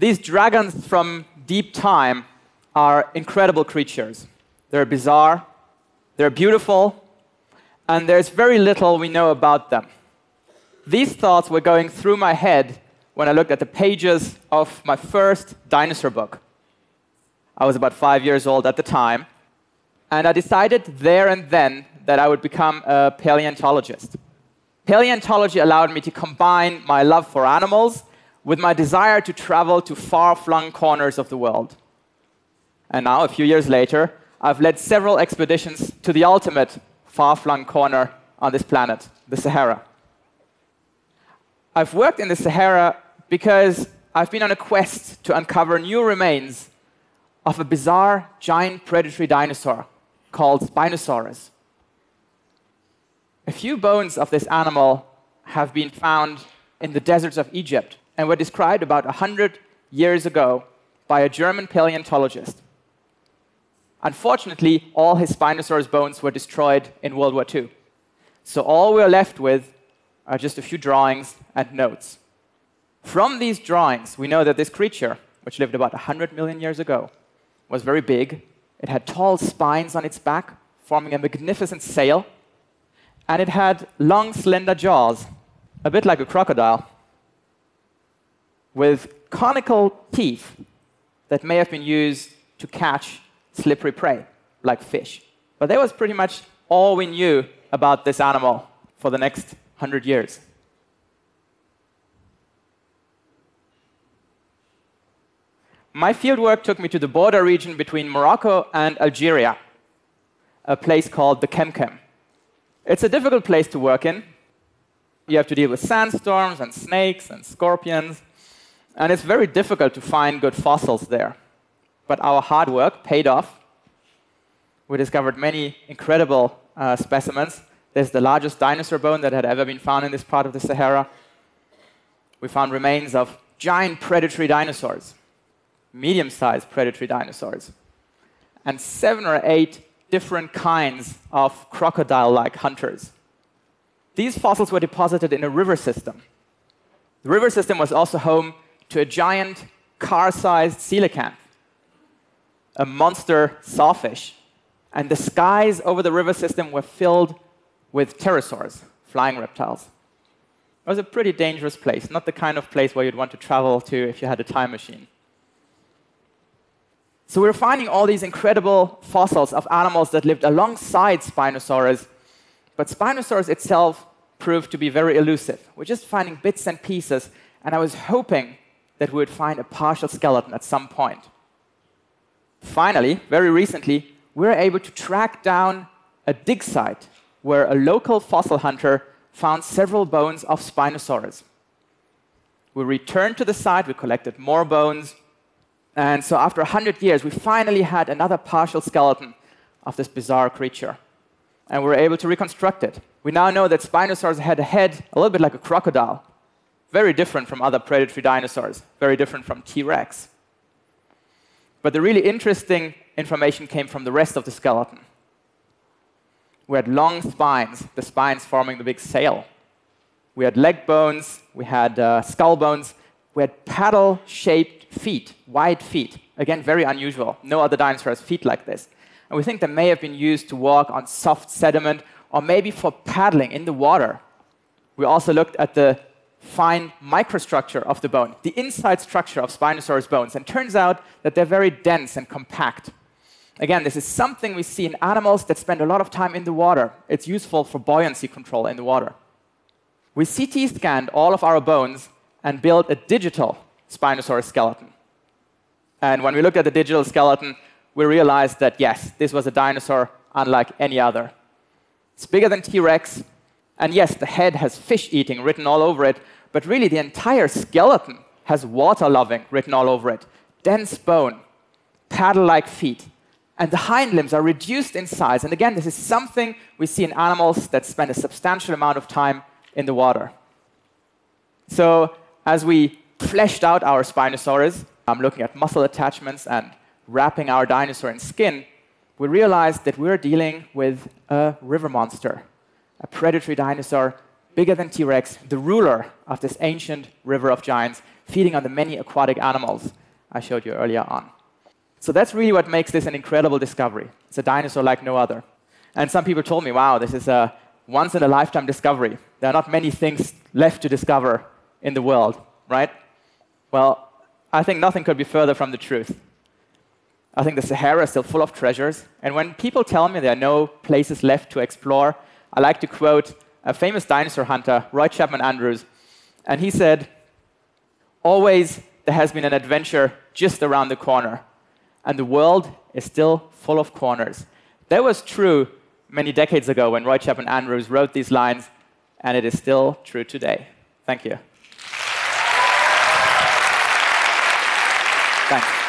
These dragons from deep time are incredible creatures. They're bizarre, they're beautiful, and there's very little we know about them. These thoughts were going through my head when I looked at the pages of my first dinosaur book. I was about five years old at the time, and I decided there and then that I would become a paleontologist. Paleontology allowed me to combine my love for animals with my desire to travel to far flung corners of the world. And now, a few years later, I've led several expeditions to the ultimate far flung corner on this planet, the Sahara. I've worked in the Sahara because I've been on a quest to uncover new remains of a bizarre giant predatory dinosaur called Spinosaurus. A few bones of this animal have been found in the deserts of Egypt and were described about 100 years ago by a German paleontologist. Unfortunately, all his Spinosaurus bones were destroyed in World War II. So all we're left with are just a few drawings and notes. From these drawings, we know that this creature, which lived about 100 million years ago, was very big. It had tall spines on its back, forming a magnificent sail, and it had long, slender jaws, a bit like a crocodile, with conical teeth that may have been used to catch slippery prey, like fish. But that was pretty much all we knew about this animal for the next 100 years. My fieldwork took me to the border region between Morocco and Algeria, a place called the Kemkem. It's a difficult place to work in. You have to deal with sandstorms and snakes and scorpions, and it's very difficult to find good fossils there. But our hard work paid off. We discovered many incredible uh, specimens. There's the largest dinosaur bone that had ever been found in this part of the Sahara. We found remains of giant predatory dinosaurs, medium sized predatory dinosaurs, and seven or eight different kinds of crocodile like hunters. These fossils were deposited in a river system. The river system was also home to a giant car sized coelacanth, a monster sawfish. And the skies over the river system were filled with pterosaurs, flying reptiles. It was a pretty dangerous place, not the kind of place where you'd want to travel to if you had a time machine. So we're finding all these incredible fossils of animals that lived alongside Spinosaurus, but Spinosaurus itself proved to be very elusive. We're just finding bits and pieces, and I was hoping that we would find a partial skeleton at some point. Finally, very recently, we were able to track down a dig site where a local fossil hunter found several bones of Spinosaurus. We returned to the site, we collected more bones, and so after 100 years, we finally had another partial skeleton of this bizarre creature. And we were able to reconstruct it. We now know that Spinosaurus had a head a little bit like a crocodile, very different from other predatory dinosaurs, very different from T Rex. But the really interesting information came from the rest of the skeleton. We had long spines, the spines forming the big sail. We had leg bones, we had uh, skull bones, we had paddle shaped feet, wide feet. Again, very unusual. No other dinosaur has feet like this. And we think they may have been used to walk on soft sediment or maybe for paddling in the water. We also looked at the fine microstructure of the bone, the inside structure of Spinosaurus bones, and turns out that they're very dense and compact. Again, this is something we see in animals that spend a lot of time in the water. It's useful for buoyancy control in the water. We CT scanned all of our bones and built a digital Spinosaurus skeleton. And when we looked at the digital skeleton, we realized that yes, this was a dinosaur unlike any other. It's bigger than T Rex, and yes, the head has fish eating written all over it, but really the entire skeleton has water loving written all over it. Dense bone, paddle like feet, and the hind limbs are reduced in size. And again, this is something we see in animals that spend a substantial amount of time in the water. So, as we fleshed out our Spinosaurus, I'm looking at muscle attachments and wrapping our dinosaur in skin, we realized that we're dealing with a river monster a predatory dinosaur bigger than T Rex, the ruler of this ancient river of giants, feeding on the many aquatic animals I showed you earlier on. So that's really what makes this an incredible discovery. It's a dinosaur like no other. And some people told me, wow, this is a once in a lifetime discovery. There are not many things left to discover in the world, right? Well, I think nothing could be further from the truth. I think the Sahara is still full of treasures. And when people tell me there are no places left to explore, I like to quote a famous dinosaur hunter, Roy Chapman Andrews. And he said, Always there has been an adventure just around the corner, and the world is still full of corners. That was true many decades ago when Roy Chapman Andrews wrote these lines, and it is still true today. Thank you. Thanks.